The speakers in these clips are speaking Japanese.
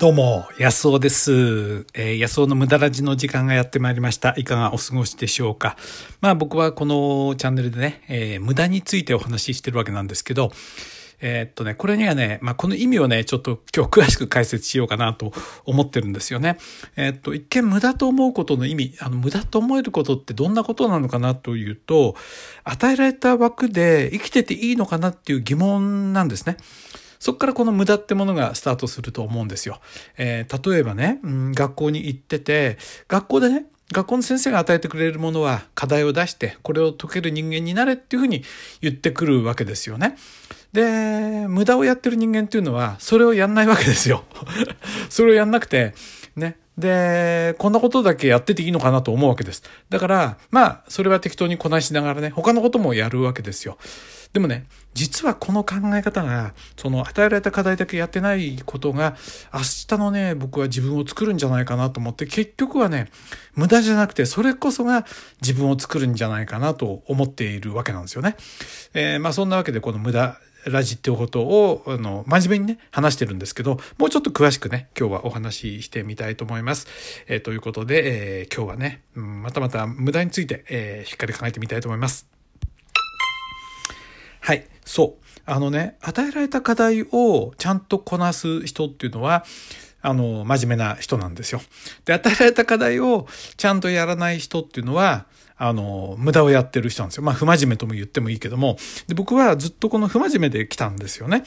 どうも、安尾です。えー、安尾の無駄ラジの時間がやってまいりました。いかがお過ごしでしょうか。まあ僕はこのチャンネルでね、えー、無駄についてお話ししてるわけなんですけど、えー、っとね、これにはね、まあこの意味をね、ちょっと今日詳しく解説しようかなと思ってるんですよね。えー、っと、一見無駄と思うことの意味、あの、無駄と思えることってどんなことなのかなというと、与えられた枠で生きてていいのかなっていう疑問なんですね。そこからこの無駄ってものがスタートすると思うんですよ。えー、例えばね、うん、学校に行ってて、学校でね、学校の先生が与えてくれるものは課題を出して、これを解ける人間になれっていうふうに言ってくるわけですよね。で、無駄をやってる人間っていうのは、それをやんないわけですよ。それをやんなくて、ね。で、こんなことだけやってていいのかなと思うわけです。だから、まあ、それは適当にこなしながらね、他のこともやるわけですよ。でもね、実はこの考え方が、その与えられた課題だけやってないことが、明日のね、僕は自分を作るんじゃないかなと思って、結局はね、無駄じゃなくて、それこそが自分を作るんじゃないかなと思っているわけなんですよね。えー、まあそんなわけで、この無駄、ラジっていうことを、あの、真面目にね、話してるんですけど、もうちょっと詳しくね、今日はお話ししてみたいと思います。えー、ということで、えー、今日はね、うん、またまた無駄について、えー、しっかり考えてみたいと思います。はい、そう。あのね、与えられた課題をちゃんとこなす人っていうのは、あの、真面目な人なんですよ。で、与えられた課題をちゃんとやらない人っていうのは、あの、無駄をやってる人なんですよ。まあ、不真面目とも言ってもいいけども、で、僕はずっとこの不真面目で来たんですよね。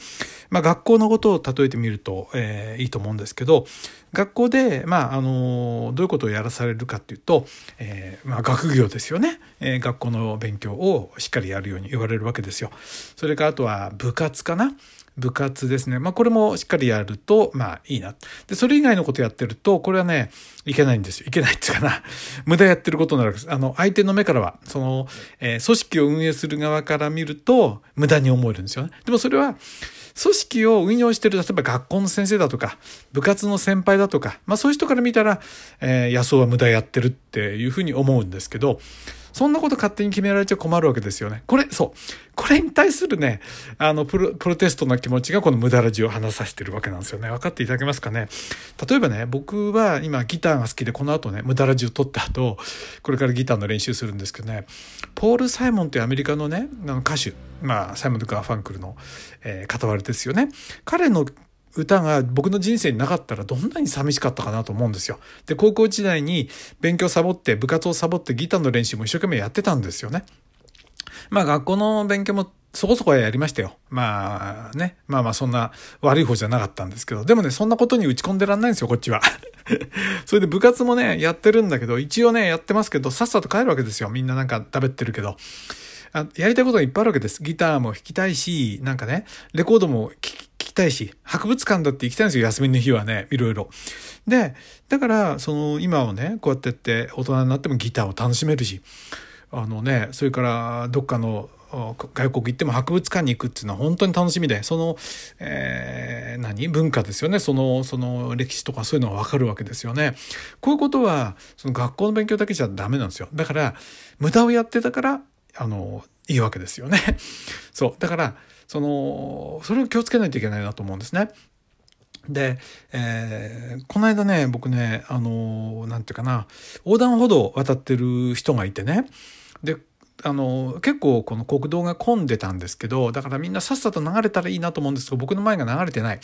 まあ、学校のことを例えてみると、えー、いいと思うんですけど、学校で、まあ、あの、どういうことをやらされるかっていうと、えー、まあ、学業ですよね。えー、学校の勉強をしっかりやるように言われるわけですよ。それからあとは部活かな。部活ですね。まあこれもしっかりやると、まあいいな。で、それ以外のことやってると、これはね、いけないんですよ。いけないっていうかな。無駄やってることになるわけです。あの、相手の目からは、その、えー、組織を運営する側から見ると、無駄に思えるんですよね。でもそれは、組織を運用してる、例えば学校の先生だとか、部活の先輩だとか、まあそういう人から見たら、えー、野草は無駄やってるっていうふうに思うんですけど、そんなこと勝手に決められちゃ困るわけですよね。これ、そう。これに対するね、あの、プロ、プロテストな気持ちがこの無駄ラジオを話させてるわけなんですよね。分かっていただけますかね？例えばね、僕は今ギターが好きで、この後ね、無駄ラジを撮った後、これからギターの練習するんですけどね、ポール・サイモンっていうアメリカのね、あの歌手、まあ、サイモン・ドゥ・ガーファンクルの、えー、片割れですよね。彼の歌が僕の人生になかったらどんなに寂しかったかなと思うんですよ。で、高校時代に勉強サボって、部活をサボってギターの練習も一生懸命やってたんですよね。まあ学校の勉強もそこそこやりましたよ。まあね。まあまあそんな悪い方じゃなかったんですけど。でもね、そんなことに打ち込んでらんないんですよ、こっちは。それで部活もね、やってるんだけど、一応ね、やってますけど、さっさと帰るわけですよ。みんななんか食べてるけど。あやりたいことがいっぱいあるわけです。ギターも弾きたいし、なんかね、レコードも聴きたいし、博物館だって行きたいんですよ、休みの日はね、いろいろ。で、だから、その、今はね、こうやってって大人になってもギターを楽しめるし、あのね、それからどっかの外国行っても博物館に行くっていうのは本当に楽しみで、その、えー、何？文化ですよね。その、その歴史とかそういうのがわかるわけですよね。こういうことは、その学校の勉強だけじゃダメなんですよ。だから、無駄をやってたから、あの、いいわけですよね。そう。だから、その、それを気をつけないといけないなと思うんですね。で、えー、この間ね、僕ね、あの、なんていうかな、横断歩道を渡ってる人がいてね、で、あの、結構この国道が混んでたんですけど、だからみんなさっさと流れたらいいなと思うんですけど、僕の前が流れてない。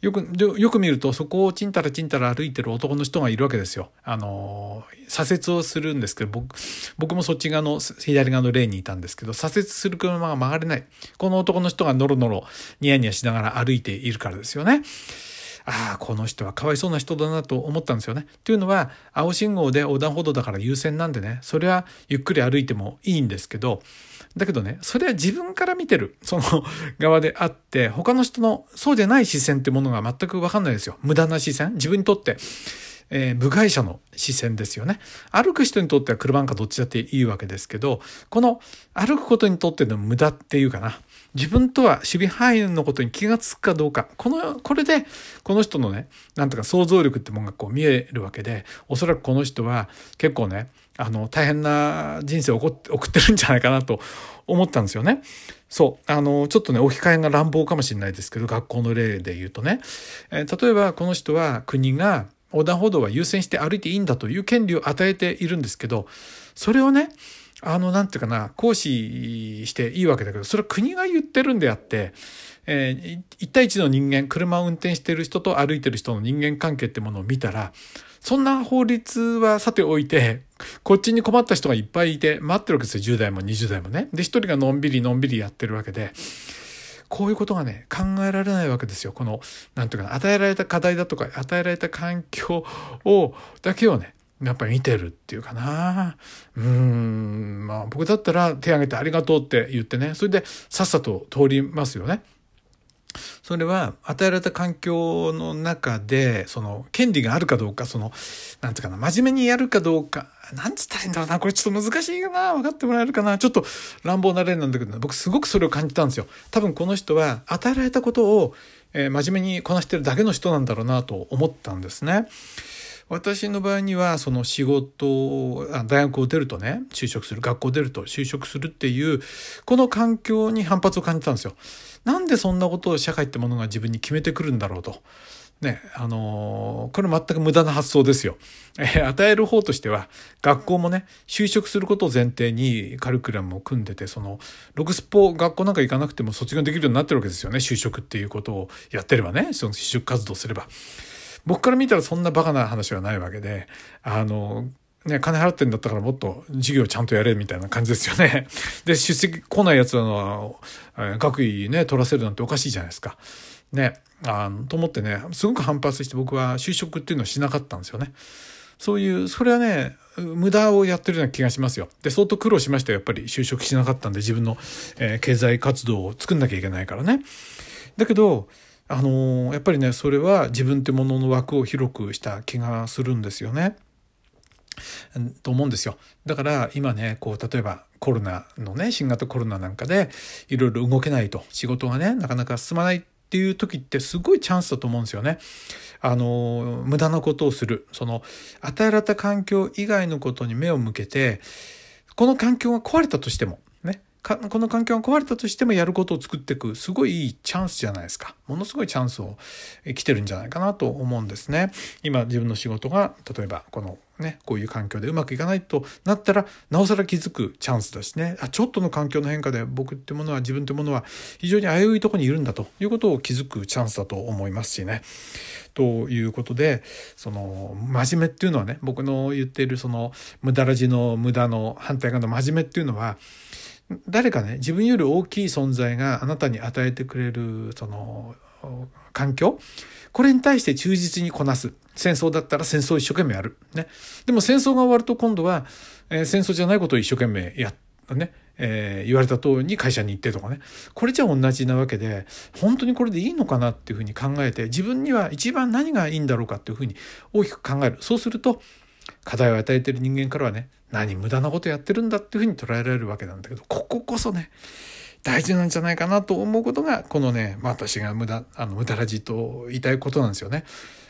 よく、よく見るとそこをちんたらちんたら歩いてる男の人がいるわけですよ。あの、左折をするんですけど、僕、僕もそっち側の左側のレーンにいたんですけど、左折する車が曲がれない。この男の人がノロノロニヤニヤしながら歩いているからですよね。ああ、この人はかわいそうな人だなと思ったんですよね。というのは、青信号で横断歩道だから優先なんでね、それはゆっくり歩いてもいいんですけど、だけどね、それは自分から見てる、その側であって、他の人のそうでない視線ってものが全くわかんないですよ。無駄な視線自分にとって。えー、部外者の視線ですよね。歩く人にとっては車なんかどっちだっていいわけですけど、この歩くことにとっての無駄っていうかな。自分とは守備範囲のことに気がつくかどうか。この、これで、この人のね、なんとか想像力ってものがこう見えるわけで、おそらくこの人は結構ね、あの、大変な人生を送ってるんじゃないかなと思ったんですよね。そう。あの、ちょっとね、置き換えが乱暴かもしれないですけど、学校の例で言うとね。えー、例えば、この人は国が横断歩道は優先して歩いていいんだという権利を与えているんですけど、それをね、あの、なんていうかな、行使していいわけだけど、それは国が言ってるんであって、えー、一対一の人間、車を運転してる人と歩いてる人の人間関係ってものを見たら、そんな法律はさておいて、こっちに困った人がいっぱいいて、待ってるわけですよ。10代も20代もね。で、一人がのんびりのんびりやってるわけで、こういうことがね、考えられないわけですよ。この、なんていうかな、与えられた課題だとか、与えられた環境を、だけをね、やっぱり見てるっていうかな。うん、まあ僕だったら手挙げてありがとうって言ってね、それでさっさと通りますよね。それは与えられた環境の中で、その権利があるかどうか、その、なんていうかな、真面目にやるかどうか、なんつったらいいんだろうな、これちょっと難しいかな、分かってもらえるかな、ちょっと乱暴な例なんだけど、僕すごくそれを感じたんですよ。多分この人は与えられたことを、えー、真面目にこなしてるだけの人なんだろうなと思ったんですね。私の場合にはその仕事大学を出るとね就職する学校を出ると就職するっていうこの環境に反発を感じたんですよ。なんでそんなことを社会ってものが自分に決めてくるんだろうと。ね、あのー、これ全く無駄な発想ですよ。えー、与える方としては、学校もね、就職することを前提にカリキュラムを組んでて、その、ログスポ、学校なんか行かなくても卒業できるようになってるわけですよね。就職っていうことをやってればね、その就職活動すれば。僕から見たらそんなバカな話はないわけで、あの、ね、金払ってんだったからもっと授業ちゃんとやれみたいな感じですよね。で、出席来ない奴らの学位ね、取らせるなんておかしいじゃないですか。ね、あの、と思ってね、すごく反発して僕は就職っていうのをしなかったんですよね。そういう、それはね、無駄をやってるような気がしますよ。で、相当苦労しましたよ。やっぱり就職しなかったんで自分の、えー、経済活動を作んなきゃいけないからね。だけど、あの、やっぱりねそれは自分ってものの枠を広くした気がするんですよね。と思うんですよ。だから今ねこう例えばコロナのね新型コロナなんかでいろいろ動けないと仕事がねなかなか進まないっていう時ってすごいチャンスだと思うんですよね。あの無駄なことをするその与えられた環境以外のことに目を向けてこの環境が壊れたとしてもこの環境が壊れたとしてもやることを作っていくすごいいいチャンスじゃないですか。ものすごいチャンスを来てるんじゃないかなと思うんですね。今自分の仕事が例えばこのねこういう環境でうまくいかないとなったらなおさら気づくチャンスだしね。あちょっとの環境の変化で僕ってものは自分ってものは非常に危ういとこにいるんだということを気づくチャンスだと思いますしね。ということでその真面目っていうのはね僕の言っているその無駄らじの無駄の反対側の真面目っていうのは誰かね自分より大きい存在があなたに与えてくれるその環境？これに対して忠実にこなす。戦争だったら戦争を一生懸命やる、ね、でも戦争が終わると今度は、えー、戦争じゃないことを一生懸命やね。えー、言われた通りに会社に行ってとかね。これじゃ同じなわけで本当にこれでいいのかなっていうふうに考えて自分には一番何がいいんだろうかっていうふうに大きく考える。そうすると課題を与えてる人間からはね何無駄なことやってるんだっていうふうに捉えられるわけなんだけどこここそね大事なんじゃないかなと思うことがこのね、まあ、私が無駄あの無駄ラジと言いたいことなんですよね。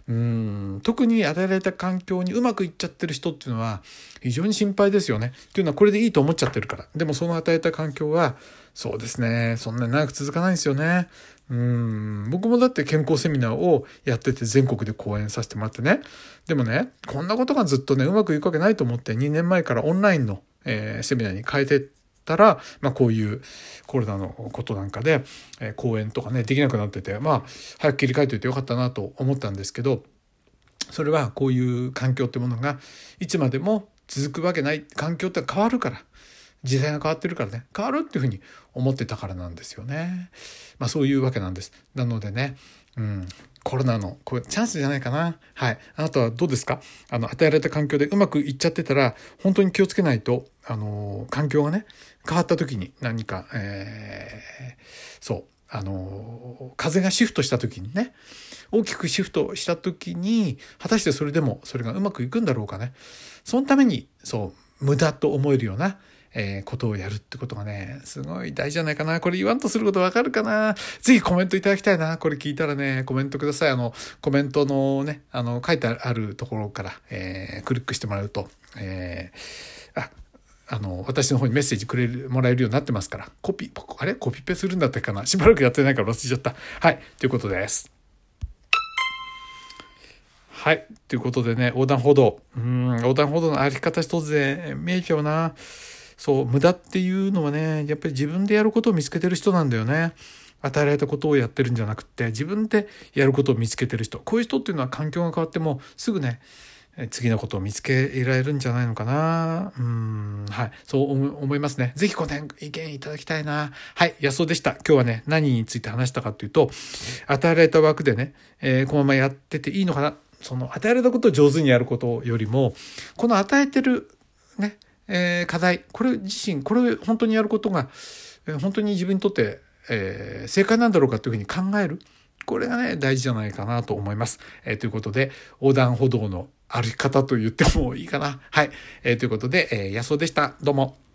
うん特に与えられた環境にうまくいっちゃってる人っていうのは非常に心配ですよね。っていうのはこれでいいと思っちゃってるから。でもその与えた環境はそうですねそんなに長く続かないんですよね。うん僕もだって健康セミナーをやってて全国で講演させてもらってねでもねこんなことがずっとねうまくいくわけないと思って2年前からオンラインの、えー、セミナーに変えてたら、まあ、こういうコロナのことなんかで、えー、講演とかねできなくなっててまあ早く切り替えておいてよかったなと思ったんですけどそれはこういう環境ってものがいつまでも続くわけない環境って変わるから時代が変わってるからね変わるっていうふうに思ってたからなんですよね。まあそういうわけなんです。なのでね、うん、コロナのこれチャンスじゃないかな。はい。あなたはどうですか？あの、与えられた環境でうまくいっちゃってたら、本当に気をつけないと、あの、環境がね、変わった時に何か、えー、そう、あの、風がシフトした時にね、大きくシフトした時に、果たしてそれでもそれがうまくいくんだろうかね。そのために、そう、無駄と思えるような、えー、ことをやるってことがね、すごい大事じゃないかな。これ言わんとすることわかるかなぜひコメントいただきたいな。これ聞いたらね、コメントください。あの、コメントのね、あの、書いてあるところから、えー、クリックしてもらうと、えーああの、私の方にメッセージくれる、もらえるようになってますから、コピー、あれ？コピペするんだったかな？しばらくやってないから忘れちゃった。はい。ということです。はい。ということでね、横断歩道。うん、横断歩道の歩き方一つで見えちゃうな。そう、無駄っていうのはね、やっぱり自分でやることを見つけてる人なんだよね。与えられたことをやってるんじゃなくて、自分でやることを見つけてる人。こういう人っていうのは環境が変わっても、すぐね、次のことを見つけられるんじゃないのかな。うん、はい。そう思いますね。ぜひこの意見いただきたいな。はい。安尾でした。今日はね、何について話したかというと、与えられた枠でね、えー、このままやってていいのかな。その与えられたことを上手にやることよりも、この与えてるね、えー、課題、これ自身、これを本当にやることが、えー、本当に自分にとって、えー、正解なんだろうかというふうに考える。これがね、大事じゃないかなと思います。え、ということで、横断歩道の歩き方と言ってもいいかな。はい。え、ということで、えー、安尾でした。どうも。